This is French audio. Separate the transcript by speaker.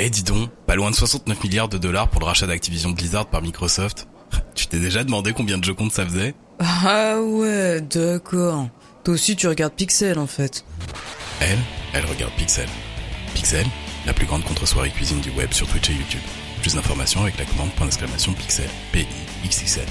Speaker 1: Eh dis donc, pas loin de 69 milliards de dollars pour le rachat d'Activision Blizzard par Microsoft. Tu t'es déjà demandé combien de jeux comptes ça faisait?
Speaker 2: Ah ouais, d'accord. Toi aussi tu regardes Pixel en fait.
Speaker 1: Elle, elle regarde Pixel. Pixel, la plus grande contre-soirée cuisine du web sur Twitch et YouTube. Plus d'informations avec la commande point d'exclamation Pixel. P-I-X-X-L.